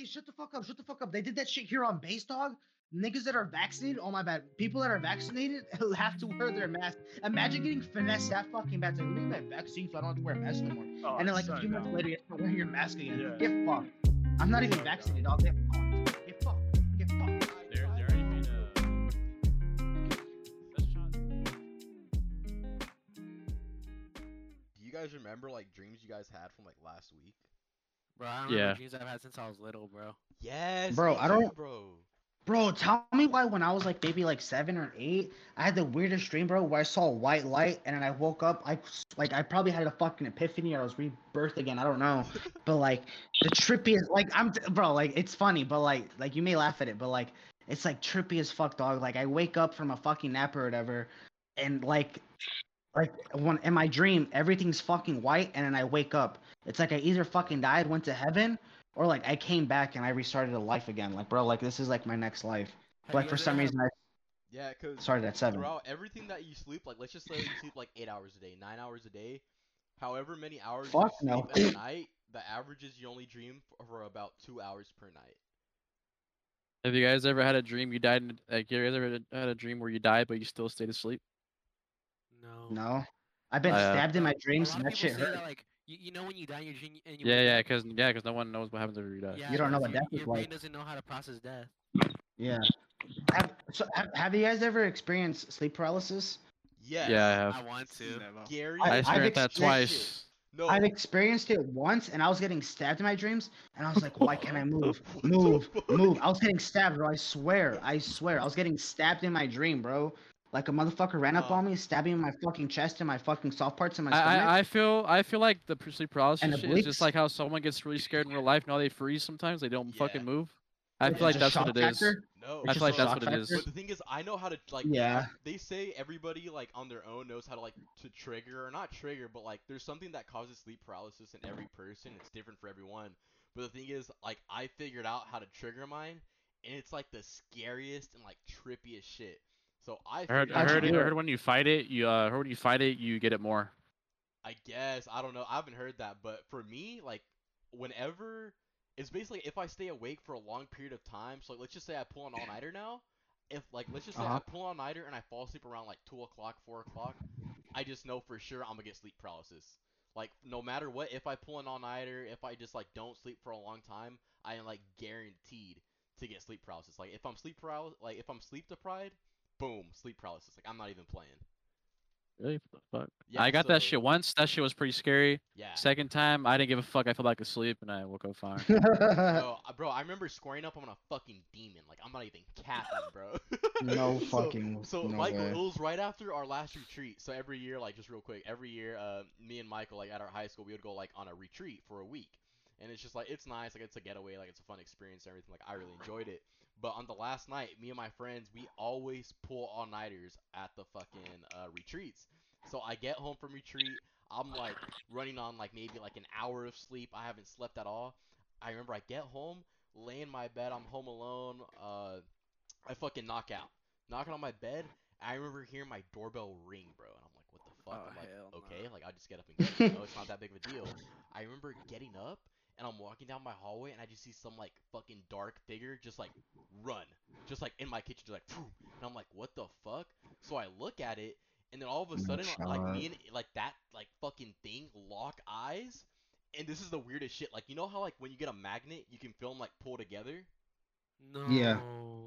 hey, shut the fuck up, shut the fuck up. They did that shit here on base, dog. Niggas that are vaccinated, oh my bad. People that are vaccinated have to wear their mask. Imagine getting finessed that fucking bad. It's like, let me get my vaccine so I don't have to wear a mask no more. Oh, and then like a son, few months no. later, you start wearing your mask again. Yeah. Get fucked. I'm not even So vaccinated, dog. Get fucked. Get fucked. Get fucked. There, there already made a. Do you guys remember like dreams you guys had from like last week? Bro, I don't Yeah. remember dreams I've had since I was little, bro. Yes, Bro, I don't- bro. Bro, tell me why when I was like maybe like seven or eight, I had the weirdest dream, bro, where I saw a white light and then I woke up. I like I probably had a fucking epiphany or I was rebirthed again. I don't know, but like the trippiest, like I'm, bro, like it's funny, but like like you may laugh at it, but like it's like trippy as fuck, dog. Like I wake up from a fucking nap or whatever, and like like when in my dream everything's fucking white, and then I wake up. It's like I either fucking died, went to heaven, or like I came back and I restarted a life again. Like bro, like this is like my next life. Have Like for some ever- reason I Yeah, cause started at seven. throughout everything that you sleep, like let's just say you sleep like eight hours a day, nine hours a day, however many hours Fuck you no. sleep at night, the average is you only dream for about two hours per night. Have you guys ever had a dream you died? In, like, you guys ever had a dream where you died but you still stayed asleep? No. No, I've been uh, stabbed in my A dreams lot and of that shit hurt. that, like, you, you know when you die in your dream and you Yeah, wake yeah, because yeah, because no one knows what happens after you die. yeah, You don't know because what death your, is your brain like. doesn't know how to process death. Yeah. Have, so have, have you guys ever experienced sleep paralysis? Yes. Yeah, I have. I want to. Never. Gary. I- I I've experienced that experienced twice. no. I've experienced it once, and I was getting stabbed in my dreams, and I was like, "Why can't I move? Move, move!" I was getting stabbed, bro. I swear, I swear, I was getting stabbed in my dream, bro. Like a motherfucker ran up Huh. on oh. me, stabbing my fucking chest and my fucking soft parts in my stomach. I, I, I feel I feel like the pr- sleep paralysis And shit is just like how someone gets really scared in real life. Now they freeze sometimes. They don't fucking move. I It's feel like that's what shock it is. factor. no. I feel like that's shock what it is. But the thing is, I know how to like. Yeah. They say everybody like on their own knows how to like to trigger or not trigger, but like there's something that causes sleep paralysis in every person. It's different for everyone. But the thing is, like I figured out how to trigger mine, and it's like the scariest and like trippiest shit. So I I heard I heard, do I heard when you fight it, you uh, heard when you fight it, you get it more. I guess I don't know. I haven't heard that, but for me, like, whenever it's basically if I stay awake for a long period of time. So like, let's just say I pull an all nighter now. If like, let's just say Uh-huh. I pull an all nighter and I fall asleep around like two o'clock, four o'clock, I just know for sure I'm gonna get sleep paralysis. Like, no matter what, if I pull an all nighter, if I just like don't sleep for a long time, I am like guaranteed to get sleep paralysis. Like, if I'm sleep paralysis, like if I'm sleep deprived, boom, sleep paralysis. Like, I'm not even playing. Really? What the fuck? Yeah, I got that shit once. That shit was pretty scary. Yeah. Second time, I didn't give a fuck. I fell back asleep and I woke up fine. Bro, uh, bro, I remember squaring up on a fucking demon. Like, I'm not even capping, bro. No So- fucking- So, no Michael, way. it was right after our last retreat. So every year, like, just real quick, every year, uh, me and Michael, like, at our high school, we would go like on a retreat for a week, and it's just like it's nice, like it's a getaway, like it's a fun experience, and everything. Like, I really enjoyed it. But on the last night, me and my friends, we always pull all nighters at the fucking uh, retreats. So I get home from retreat. I'm like running on like maybe like an hour of sleep. I haven't slept at all. I remember I get home, lay in my bed. I'm home alone. Uh, I fucking knock out, knocking on my bed. I remember hearing my doorbell ring, bro, and I'm like, what the fuck? Oh, I'm like, okay, no. like I just get up and go. no, it's not that big of a deal. I remember getting up and I'm walking down my hallway and I just see some like fucking dark figure just like run, just like in my kitchen, just like, "Phew," and I'm like, what the fuck? So I look at it, and then all of a No sudden, like shot. me and like that like fucking thing lock eyes, and this is the weirdest shit. Like you know how like when you get a magnet, you can feel 'em like pull together. No. Yeah.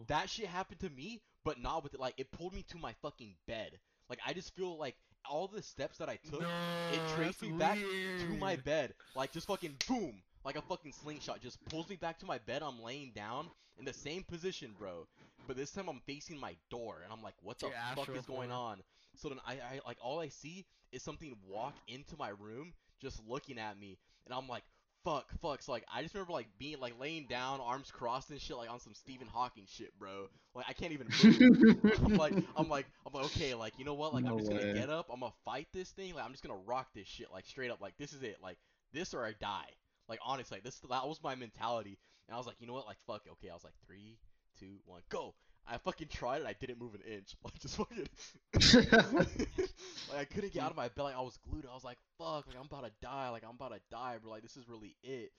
That shit happened to me, but not with it. Like it pulled me to my fucking bed. Like I just feel like all the steps that I took, no, it traced that's me back to my bed. Like just fucking boom, like a fucking slingshot, just pulls me back to my bed. I'm laying down in the same position, bro. But this time I'm facing my door, and I'm like, what the Your fuck is going on? So then I, I like all I see is something walk into my room, just looking at me, and I'm like, fuck, fuck. So like I just remember like being like laying down, arms crossed and shit, like on some Stephen Hawking shit, bro. Like I can't even move. I'm like, I'm like, I'm like, okay, like you know what? Like I'm No just gonna get up. I'm gonna fight this thing. Like I'm just gonna rock this shit. Like straight up. Like this is it. Like this or I die. Like honestly, like, this that was my mentality. And I was like, you know what? Like fuck. Okay, I was like three, two, one, go. I fucking tried it. I didn't move an inch. Like just fucking. like I couldn't get out of my bed. Like I was glued. I was like, fuck. Like I'm about to die. Like I'm about to die, bro. Like this is really it.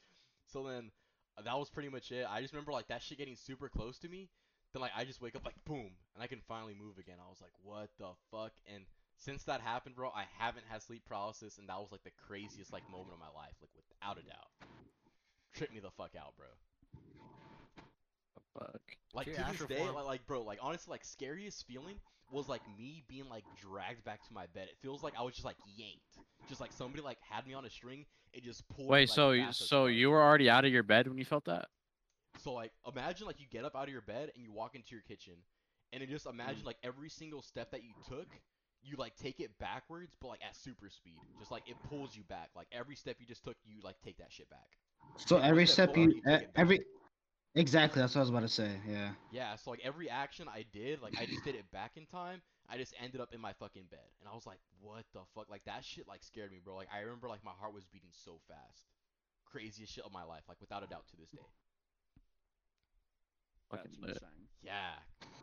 So then uh, that was pretty much it. I just remember like that shit getting super close to me. Then like I just wake up like boom, and I can finally move again. I was like, what the fuck? And since that happened, bro, I haven't had sleep paralysis, and that was like the craziest like moment of my life, like without a mm. doubt. Tripped me the fuck out, bro. Fuck. Like Dude, to this day, like, like bro, like honestly, like scariest feeling was like me being like dragged back to my bed. It feels like I was just like yanked, just like somebody like had me on a string. It just pulled. me, Wait, like, so y- back as so far. you were already out of your bed when you felt that? So like imagine like you get up out of your bed and you walk into your kitchen, and then just imagine mm. like every single step that you took, you like take it backwards, but like at super speed. Just like it pulls you back. Like every step you just took, you like take that shit back. So One every step step you, you take it back. every, exactly. That's what I was about to say. Yeah. Yeah, so like every action I did, like I just did it back in time. I just ended up in my fucking bed, and I was like, "What the fuck?" Like that shit like scared me, bro. Like I remember like my heart was beating so fast. Craziest shit of my life, like without a doubt to this day. Fucking That's lit. insane. Yeah,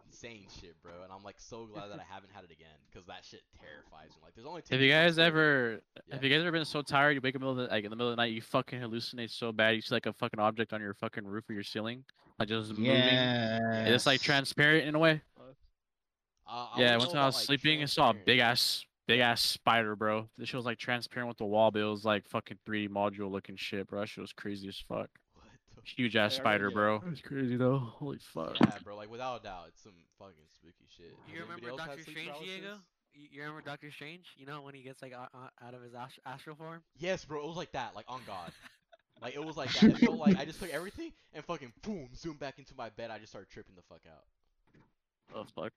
insane shit, bro. And I'm like so glad that I haven't had it again, cause that shit terrifies me. Like there's only. Have you guys ever Yeah. have you guys ever been so tired you wake up in the middle of the, like in the middle of the night you fucking hallucinate so bad you see like a fucking object on your fucking roof or your ceiling like just moving Yeah. it's like transparent in a way. Uh, I yeah, wouldn't one know time I was like, sleeping and saw a big ass big ass spider, bro. The shit was like transparent with the wall, but it was like fucking 3D module looking shit, bro. That shit was crazy as fuck. What the Huge ass spider, remember- bro. It was crazy though. Holy fuck. Yeah, bro. Like without a doubt, it's some fucking spooky shit. You anybody remember Doctor Strange, Diego? paralysis? You, you remember Doctor Strange? You know when he gets like out, out of his astral form? Yes, bro. It was like that, like on God. Like it was like that. It felt like I just took everything and fucking boom, zoomed back into my bed. I just started tripping the fuck out. Oh fuck.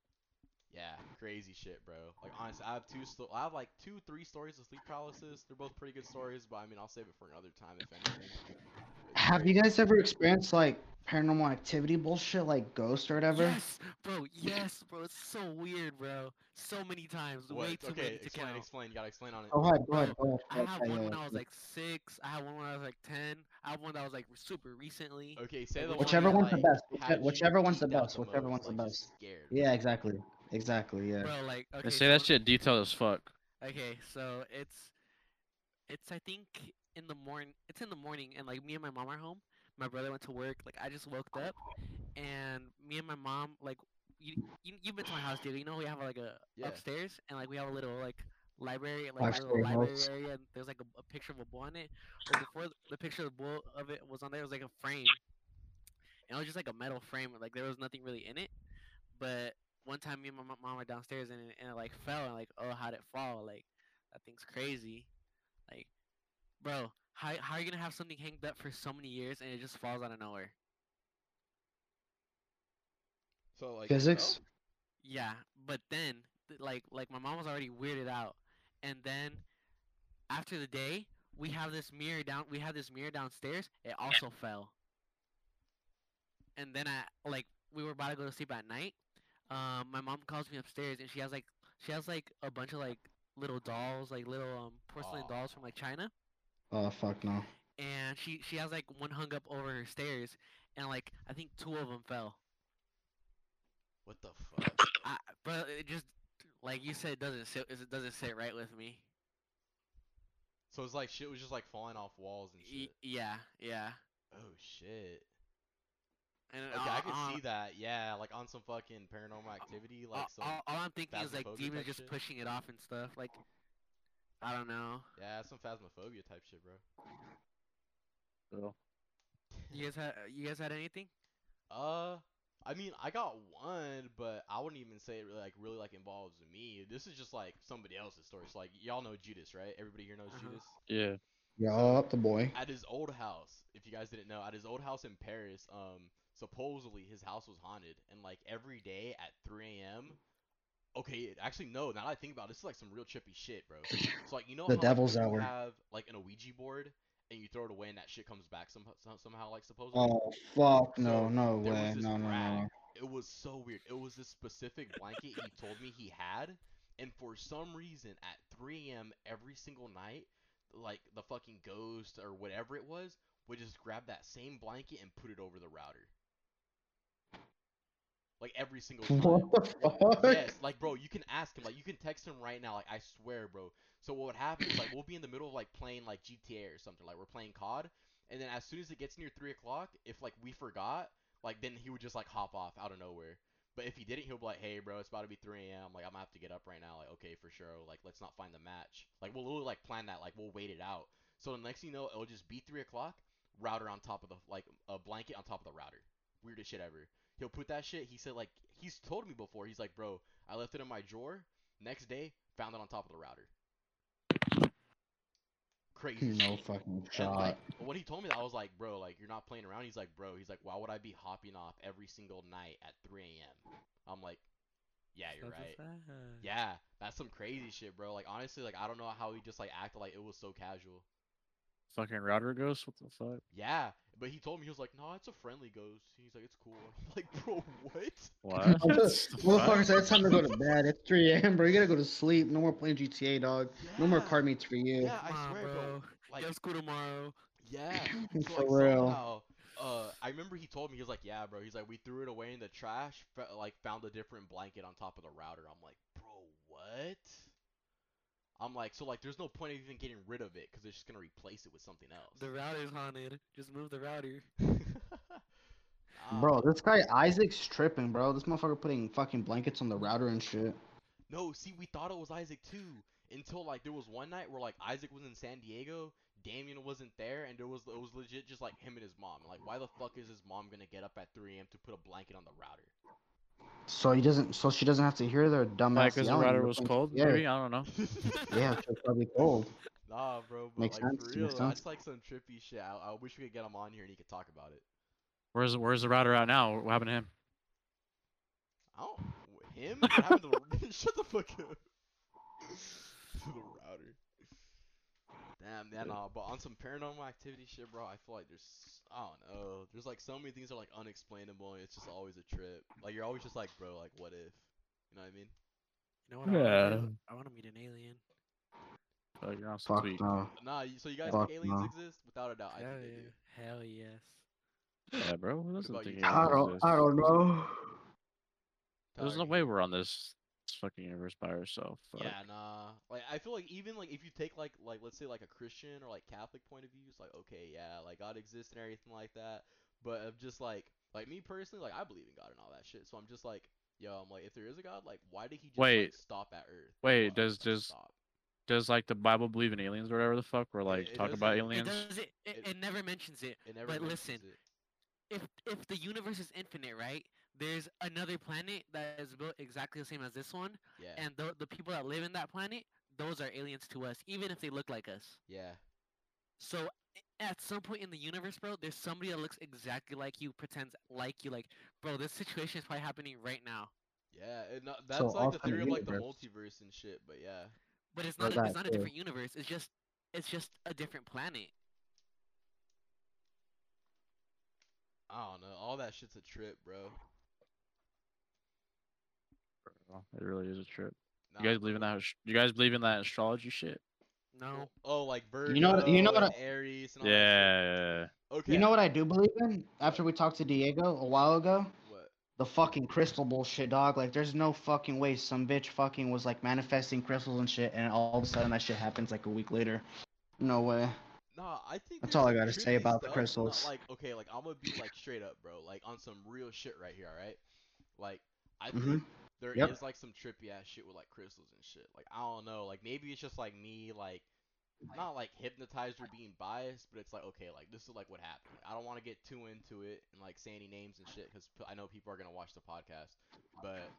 Yeah, crazy shit, bro. Like honestly, I have two. Sto- I have like two, three stories of sleep paralysis. They're both pretty good stories, but I mean, I'll save it for another time if anything. It's Have you guys ever experienced like paranormal activity bullshit, like ghosts or whatever? Yes, bro. Yes, bro. It's so weird, bro. So many times. What? Way too okay, many to explain, count. explain. You gotta explain on it. Go ahead, go ahead, go ahead. I go have one when I was like six. I have one when I was like ten. I have one that was like super recently. Okay, say Like, the one Whichever that, one's the best, whichever- whichever one's the best, whichever one's the like, best. Scared. Yeah, exactly, exactly, yeah. Bro, like okay. They so say that shit detailed as fuck. Okay, so it's it's I think in the morning. It's in the morning, and like me and my mom are home. My brother went to work. Like I just woke up, and me and my mom like you you you've been to my house, dude. You know we have like a Yeah. upstairs, and like we have a little like library, like Five a little library house. area. And there's like a, a picture of a bull on it. But before the picture of the bull of it was on there, it was like a frame. And it was just like a metal frame. Like there was nothing really in it. But one time, me and my mom were downstairs, and it, and it like fell. And like, oh, how'd it fall? Like that thing's crazy. Like, bro, how how are you gonna have something hanged up for so many years and it just falls out of nowhere? So like Physics? Yeah, but then like like my mom was already weirded out, and then after the day, we have this mirror down. We have this mirror downstairs. It also fell. And then I like we were about to go to sleep at night. Um, my mom calls me upstairs and she has like she has like a bunch of like little dolls, like little um porcelain dolls from like China. Oh fuck no. and she she has like one hung up over her stairs, and like I think two of them fell. What the fuck? I, but it just like you said, it doesn't sit it doesn't sit right with me. So it's like shit was just like falling off walls and Y- shit. yeah, yeah. Oh shit. And Okay, I uh, can uh, see that. Yeah, like on some fucking paranormal activity, all, like some. all, all I'm thinking is like phasmophobia demons just shit? pushing it off and stuff. Like I don't know. Yeah, some phasmophobia type shit, bro. So, You guys had you guys had anything? Uh, I mean, I got one, but I wouldn't even say it really like really like involves me. This is just like somebody else's story. So like y'all know Judas, right? Everybody here knows Uh-huh. Judas. yeah. Yup, the boy. At his old house, if you guys didn't know, at his old house in Paris, um, supposedly his house was haunted, and like every day at 3 a.m. Okay, actually no. Now that I think about it, this is like some real trippy shit, bro. So like you know The how, like, devil's you hour. have like an Ouija board and you throw it away and that shit comes back somehow somehow like supposedly. Oh fuck no, So, no was way, no, no, no. It was so weird. It was this specific blanket he told me he had, and for some reason at 3 a.m. every single night, like the fucking ghost or whatever it was would just grab that same blanket and put it over the router. Like every single time. What the fuck? Yes, like bro, you can ask him, like you can text him right now, like I swear, bro. So what would happen is like we'll be in the middle of like playing like GTA or something, like we're playing COD, and then as soon as it gets near three o'clock, if like we forgot, like then he would just like hop off out of nowhere. But if he didn't, he'll be like, "Hey, bro, it's about to be 3 a.m. Like, I'm gonna have to get up right now. Like, okay, for sure. Like, let's not find the match. Like, we'll literally like plan that. Like, we'll wait it out. So the next thing you know, it'll just be three o'clock. Router on top of the like a blanket on top of the router. Weirdest shit ever. He'll put that shit. He said like he's told me before. He's like, bro, I left it in my drawer. Next day, found it on top of the router. Crazy. No shit. fucking shot. like when he told me that, I was like, bro, like you're not playing around. He's like, bro, he's like, why would I be hopping off every single night at 3 a.m.? I'm like, yeah, you're That's right. Yeah, that's some crazy shit, bro. Like honestly, like I don't know how he just like acted like it was so casual. Fucking router ghost. What the fuck? Yeah, but he told me he was like, no, it's a friendly ghost. He's like, it's cool. I'm like, bro, what? What? the fuck? Motherfucker said it's time to go to bed. It's 3 a.m., bro. You gotta go to sleep. No more playing GTA, dog. No more car meets for you. Yeah, I Come swear, bro. bro. Like, Go to school tomorrow. yeah. So, For like, real. somehow, uh, I remember he told me he was like, yeah, bro. He's like, we threw it away in the trash. Fe- like, found a different blanket on top of the router. I'm like, bro, what? I'm like, so like, there's no point of even getting rid of it because they're just gonna replace it with something else. The router's haunted. Just move the router. Nah, Bro, this guy Isaac's tripping, bro. This motherfucker putting fucking blankets on the router and shit. No, see, we thought it was Isaac too until like there was one night where like Isaac was in San Diego, Damien wasn't there, and there was it was legit just like him and his mom. Like, why the fuck is his mom gonna get up at 3 a.m. to put a blanket on the router? So he doesn't. So she doesn't have to hear their dumb Like, ass because the yelling. router was cold. GTA. Maybe I don't know. Yeah, it's probably cold. nah, bro, but Makes like sense, for real, makes sense. that's like some trippy shit. I, I wish we could get him on here and he could talk about it. Where's Where's the router at now? What happened to him? I don't him. What happened to shut the fuck up. to the router. Damn, yeah, nah, but on some paranormal activity shit, bro, I feel like there's, I don't know, there's like so many things that are like unexplainable, and it's just always a trip. Like you're always just like, bro, like what if? You know what I mean? You know what? I wanna Yeah. I want to meet an alien. Fuck, you're on some Fuck tweak. no. Nah, so you guys Fuck think aliens no. exist? Without a doubt, I Hell think they yeah. do. Hell yes. Yeah, bro. Who doesn't think aliens I don't. exist? I don't know. There's no way we're on this, this fucking universe by herself. Fuck. Yeah, nah. Like I feel like even like if you take like like let's say like a Christian or like Catholic point of view, it's like okay, yeah, like God exists and everything like that. But of just like like me personally, like I believe in God and all that shit. So I'm just like, yo, I'm like, if there is a God, like why did he just like Wait. stop at Earth? Wait, Like, does- does- stop? Does like the Bible believe in aliens or whatever the fuck? Or like it talk about aliens? It does it, it, It- it never mentions it. It never but mentions listen, it. If if the universe is infinite, right? There's another planet that is built exactly the same as this one, Yeah, and the the people that live in that planet, those are aliens to us, even if they look like us. yeah, So at some point in the universe, bro, there's somebody that looks exactly like you, pretends like you, like, bro, this situation is probably happening right now. yeah. It, no, that's So like the alternate theory of like the multiverse and shit. But yeah, But it's Or not a, it's not a too. different universe. It's just it's just a different planet. I don't know. All that shit's a trip, bro. Bro, It really is a trip. Nah, You guys believe in that? You guys believe in that astrology shit? No. Oh, like Virgo, You know what- you know what and I- Aries, and all that shit. Yeah. Okay. You know what I do believe in? After we talked to Diego a while ago, What? the fucking crystal bullshit, dog. Like, there's no fucking way some bitch fucking was like manifesting crystals and shit, and all of a sudden that shit happens like a week later. No way. Nah, I think That's all I gotta say about the stuff, not crystals. Like, okay, like I'm gonna be like straight up, bro. Like on some real shit right here, alright? Like, I Mhm. think there is Yep. like some trippy ass shit with like crystals and shit. Like, I don't know. Like maybe it's just like me, like not like hypnotized or being biased, but it's like okay, like this is like what happened. I don't want to get too into it and like say any names and shit because I know people are gonna watch the podcast. But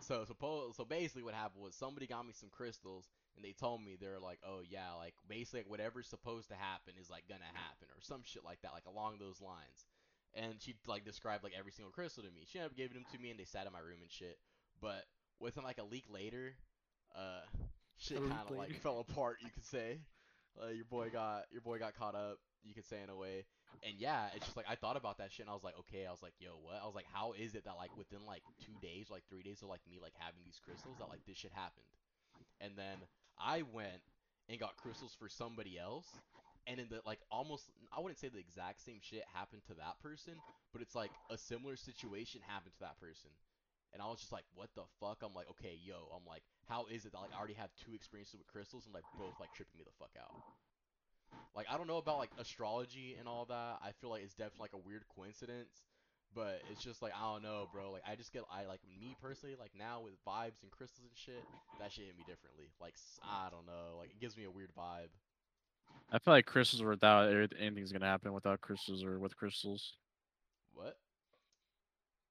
so suppose so basically what happened was somebody got me some crystals and they told me they're like, oh yeah, like basically like, whatever's supposed to happen is like gonna happen or some shit like that, like along those lines. And she like described like every single crystal to me. She ended up giving them to me and they sat in my room and shit. But within like a week later, uh, shit kind of like fell apart, you could say. Uh, your boy got your boy got caught up, you could say in a way. And yeah, it's just like I thought about that shit and I was like, okay, I was like, yo, what? I was like, how is it that like within like two days, like three days of like me like having these crystals that like this shit happened? And then I went and got crystals for somebody else, and in the like almost I wouldn't say the exact same shit happened to that person, but it's like a similar situation happened to that person. And I was just like, what the fuck? I'm like, okay, yo, I'm like, how is it that like I already have two experiences with crystals and like both like tripping me the fuck out? Like I don't know about like astrology and all that. I feel like it's definitely like a weird coincidence. But it's just like I don't know, bro. Like I just get I like me personally like now with vibes and crystals and shit. That shit hit me differently. Like I don't know. Like it gives me a weird vibe. I feel like crystals are without anything's gonna happen without crystals or with crystals. What?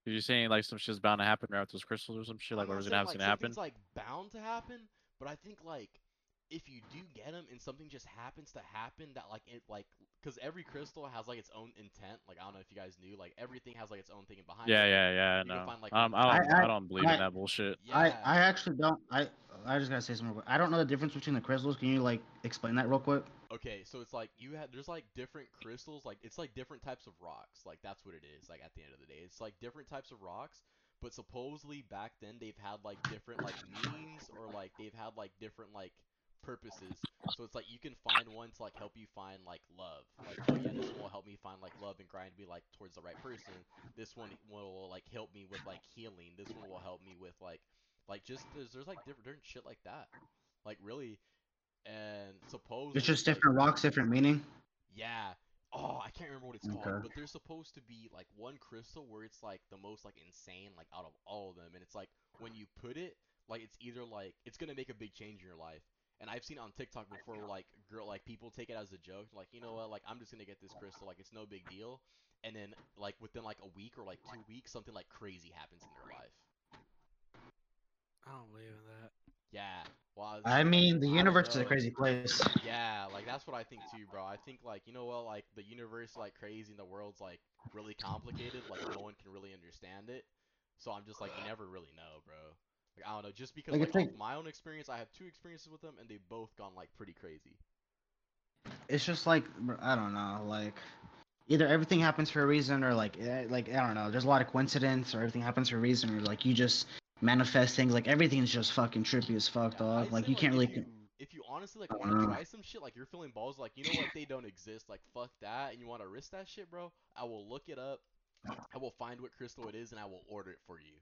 Are you saying like some shit's bound to happen right with those crystals or some shit? Like I'm not whatever's saying, gonna happen, like, gonna happen. something's like bound to happen, but I think like if you do get them and something just happens to happen that like it like because every crystal has like its own intent. Like I don't know if you guys knew, like everything has like its own thing behind Yeah, it. yeah, yeah. you No, find, like, um, I I- don't, I- I, don't believe I- in that bullshit. Yeah. I I actually don't. I I just gotta say something. Real quick. I don't know the difference between the crystals. Can you like explain that real quick? Okay, so it's like you have there's like different crystals, like it's like different types of rocks. Like that's what it is. Like at the end of the day, it's like different types of rocks. But supposedly back then they've had like different like meanings or like they've had like different like purposes. So it's like you can find one to like help you find like love. Like oh yeah, this one will help me find like love and grind me like towards the right person. This one will like help me with like healing. This one will help me with like like just there's there's like different different shit like that. Like really and supposedly It's just different rocks, different meaning. yeah. Oh, I can't remember what it's called, but there's supposed to be like one crystal where it's like the most like insane like out of all of them, and it's like when you put it, like it's either like it's gonna make a big change in your life. And I've seen on TikTok before where like girl like people take it as a joke, like you know what, like I'm just gonna get this crystal, like it's no big deal. And then like within like a week or like two weeks, something like crazy happens in their life. I don't believe in that. Yeah. Well, I mean, the I universe is a crazy place. Yeah, like that's what I think too, bro. I think like you know what, like the universe like crazy and the world's like really complicated. Like no one can really understand it. So I'm just like you never really know, bro. Like I don't know, just because Like, like, my own experience, I have two experiences with them and they've both gone like pretty crazy. It's just like I don't know, like either everything happens for a reason or like eh, like I don't know. There's a lot of coincidence or everything happens for a reason or like you just manifest things. Like everything's just fucking trippy as fuck, Yeah, dog. Like you can't really. If you, if you honestly like want to know. try some shit, like you're feeling balls, like you know what, they don't exist, like fuck that, and you want to risk that shit, bro. I will look it up. I will find what crystal it is, and I will order it for you.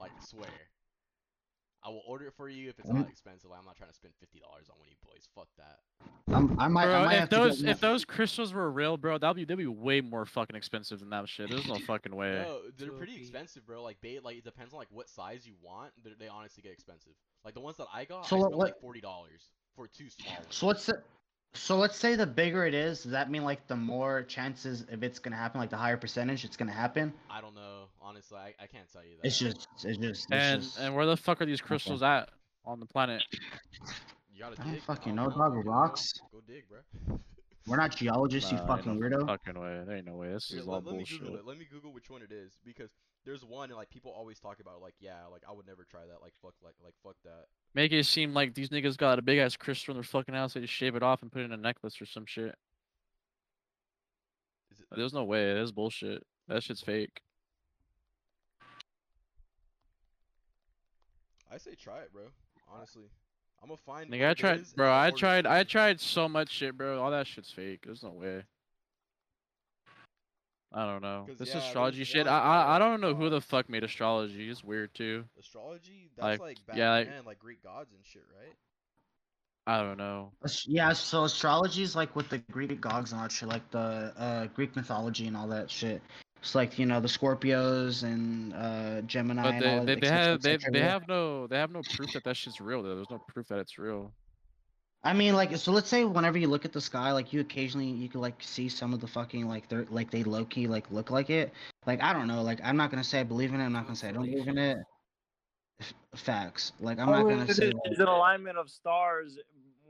Like swear. I will order it for you if it's not mm-hmm. expensive. I'm not trying to spend fifty dollars on one of you boys. Fuck that. I'm, I might. I Bro, might if have those get one- if those crystals were real, bro, that'd be that'd be way more fucking expensive than that shit. There's no fucking way. No, they're pretty expensive, bro. Like they like it depends on like what size you want. They they honestly get expensive. Like the ones that I got, So I what- spent what- like forty dollars for two small ones. So let's say, so let's say the bigger it is, does that mean like the more chances if it's gonna happen, like the higher percentage it's gonna happen? I don't know. Honestly, I, I can't tell you that. It's just, it's just, it's And just, and where the fuck are these crystals at on the planet? You gotta I don't dig. fucking don't know, dog, fucking rocks. Go, go dig, bro. we're not geologists, you Nah, ain't fucking no weirdo. Fucking way. There ain't no way. This Here, is all let, let me. Google it. Let me Google which one it is because there's one and like people always talk about it, like yeah, like I would never try that. Like fuck, like like fuck that. Make it seem like these niggas got a big ass crystal in their fucking house. They just shave it off and put it in a necklace or some shit. Is it? There's no way. That's bullshit. That shit's fake. I say try it, bro. Honestly, I'm gonna find. Nigga, I tried, bro. I'll I order it tried. I tried so much shit, bro. All that shit's fake. There's no way. I don't know. This yeah, astrology shit. one I, I I don't know who uh, the fuck made astrology. It's weird too. Astrology, that's like, like, back yeah, like- then, like Greek gods and shit, right? I don't know. Yeah, so astrology is like with the Greek gods and all that shit, like the uh, Greek mythology and all that shit. It's like you know the Scorpios and uh, Gemini. But and they all they, that, they cetera, have they, they have no they have no proof that that shit's real. Though. There's no proof that it's real. I mean, like, so let's say whenever you look at the sky, like, you occasionally you could like see some of the fucking like they're like they low key like look like it. Like, I don't know. Like, I'm not gonna say I believe in it. I'm not gonna say I don't believe in it. F- Facts. Like, I'm not gonna it say. is Like, is an alignment of stars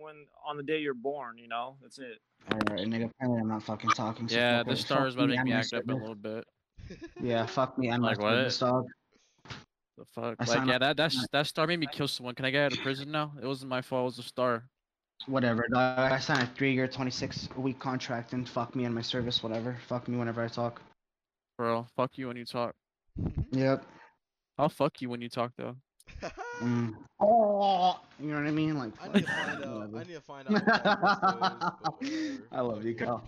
when on the day you're born. You know, that's it. Alright, nigga. Apparently, I'm not fucking talking. so Yeah, fuck this star is about to me make me act up a little bit. Yeah, fuck me I'm Like my what? service, dog. The fuck? I Like signed yeah, up- that that's that star made me kill someone. Can I get out of prison now? It wasn't my fault. It was the star. Whatever, dog. I signed a three-year, 26-week contract, and fuck me and my service. Whatever. Fuck me whenever I talk. Bro, fuck you when you talk. Yep. I'll fuck you when you talk though. Mm. Oh, you know what I mean? Like, I need to find out. I need to find out. What that crystal is, but I love you, Kyle.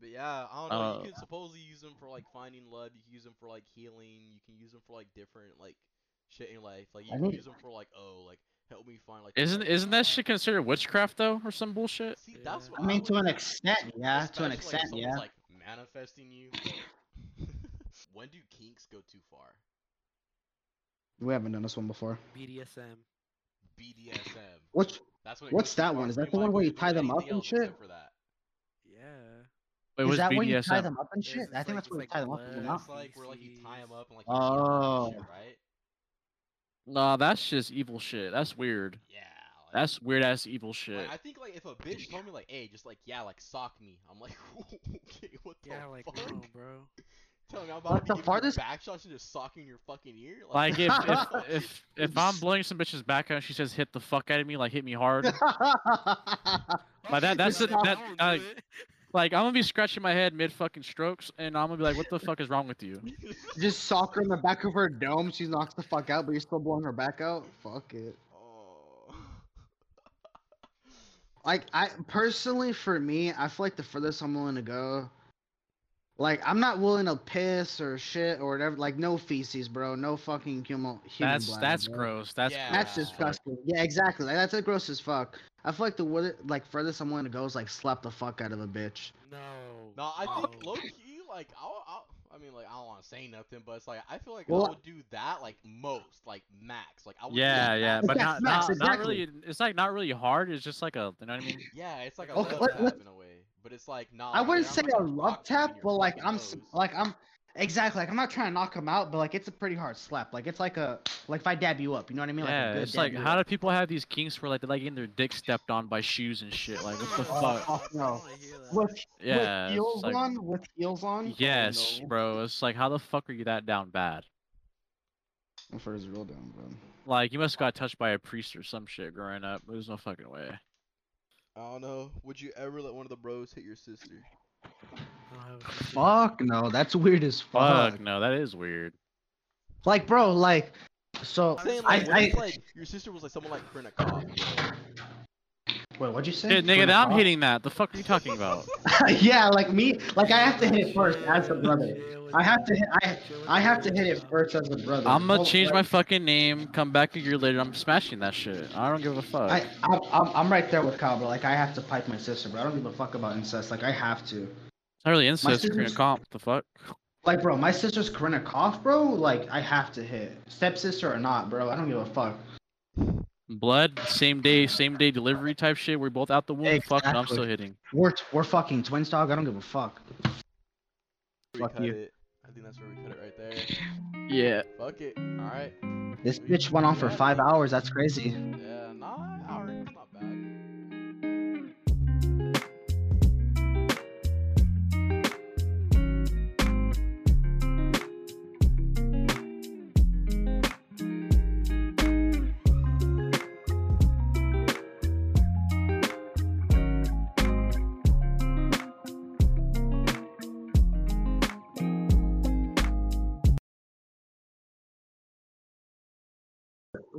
But yeah, I don't know. Uh, you can supposedly use them for like finding love. You can use them for like healing. You can use them for like different like shit in life. Like you can use them for like oh like help me find like. Isn't isn't that job." shit considered witchcraft though, or some bullshit? See, that's Yeah. what I mean, would to an do. extent, yeah. To an Especially, like, extent, yeah. Like manifesting you. when do kinks go too far? We haven't done this one before. BDSM. BDSM. What's That's when it What's that one? Is that the one where you tie them up and shit? For that. Yeah. Wait, is what's that when you tie them up and shit? it's I think like- that's it's where you tie them up and blood. pull them Yeah, out. it's like where like you tie them up and like you beat 'em up and oh. shit, Oh. right? Nah, that's just evil shit. That's weird. Yeah. Like, That's weird ass evil shit. Like, I think like if a bitch told me like, hey, just like yeah, like sock me, I'm like, okay, what the Yeah, like fuck? no, bro. Tell me I'm about Like, to the farthest- you back shots and just socking your fucking ear. Like if if what if if I'm blowing some bitch's back out she says hit the fuck out of me, like hit me hard, Like, that- that's Just it- that- don't uh, like I'm gonna be scratching my head mid fucking strokes, and I'm gonna be like, what the fuck is wrong with you? Just sock her in the back of her dome. She knocks the fuck out, but you're still blowing her back out. Fuck it. oh. Like I personally, for me, I feel like the furthest I'm willing to go. Like I'm not willing to piss or shit or whatever. Like no feces, bro. No fucking human. human That's bladder, that's bro. gross. That's Yeah. That's gross disgusting. Yeah, exactly. Like that's like gross as fuck. I feel like the wor- like furthest I'm willing to go is like slap the fuck out of a bitch. No. No, I think No. low key, like I'll, I'll, I mean, like I don't want to say nothing, but it's like I feel like Well- I would do that like most, like max, like I would. Yeah, that. yeah, but not max, not, not really. It's like not really hard. It's just like a, you know what I mean? Yeah, it's like a Okay, love let- let- in a way, but it's like not. I wouldn't say a gonna love rock you in tap, but like I'm nose. like I'm exactly like I'm not trying to knock him out, but like it's a pretty hard slap. Like it's like a like if I dab you up, you know what I mean? Like a yeah, good it's like how up. do people have these kinks where like they like getting their dick stepped on by shoes and shit? Like what the Oh, fuck? fuck no. I wanna hear that. With Yeah, with heels like- on, with heels on. Oh, Yes, no. bro. It's like how the fuck are you that down bad? I'm for his real down, bro. Like you must have got touched by a priest or some shit growing up. There's no fucking way. I don't know. Would you ever let one of the bros hit your sister? I don't have a sister. Fuck no, that's weird as fuck. Fuck no, that is weird. Like, bro, like, so I'm saying I, like, what I, like your sister was like someone like Corinna Kopf? wait, what'd you say? Shit, nigga, From now I'm hitting that. The fuck are you talking about? yeah, like me, like I have to hit it first as a brother. Chill with I have to hit, I, I have to hit it BDSM. first as a brother. I'm gonna Well, change my fucking name. Come back a year later. I'm smashing that shit. I don't give a fuck. I, I'm, I'm, I'm right there with Kyle, bro. Like I have to pipe my sister, bro. I don't give a fuck about incest. Like I have to. It's not really incest. Korean sister's- comp. The fuck? Like, bro, my sister's Corinna Kopf, bro. Like I have to hit. Stepsister or not, bro. I don't give a fuck. Blood, same day, same day delivery type shit. We're both out the womb. Fuck, I'm still hitting. We're, we're fucking twins, dog. I don't give a fuck. Fuck you. it. I think that's where we cut it right there. Yeah. Fuck it. All right. This We- bitch went on for five hours. That's crazy. Yeah,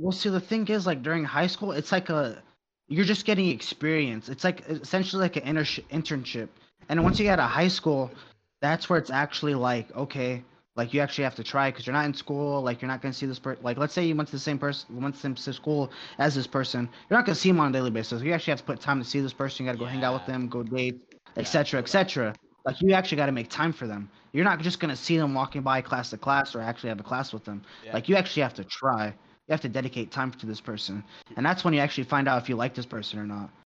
Well, see, the thing is, like during high school, it's like a you're just getting experience. It's like essentially like an intersh- internship. And once you get out of high school, that's where it's actually like okay, like you actually have to try because you're not in school. Like you're not gonna see this person. Like let's say you went to the same person, went to the same school as this person. You're not gonna see them on a daily basis. You actually have to put time to see this person. You gotta go hang out with them, go date, Yeah, etc., that. etc. Like you actually got to make time for them. You're not just gonna see them walking by class to class or actually have a class with them. Yeah. Like you actually have to try. You have to dedicate time to this person, and that's when you actually find out if you like this person or not.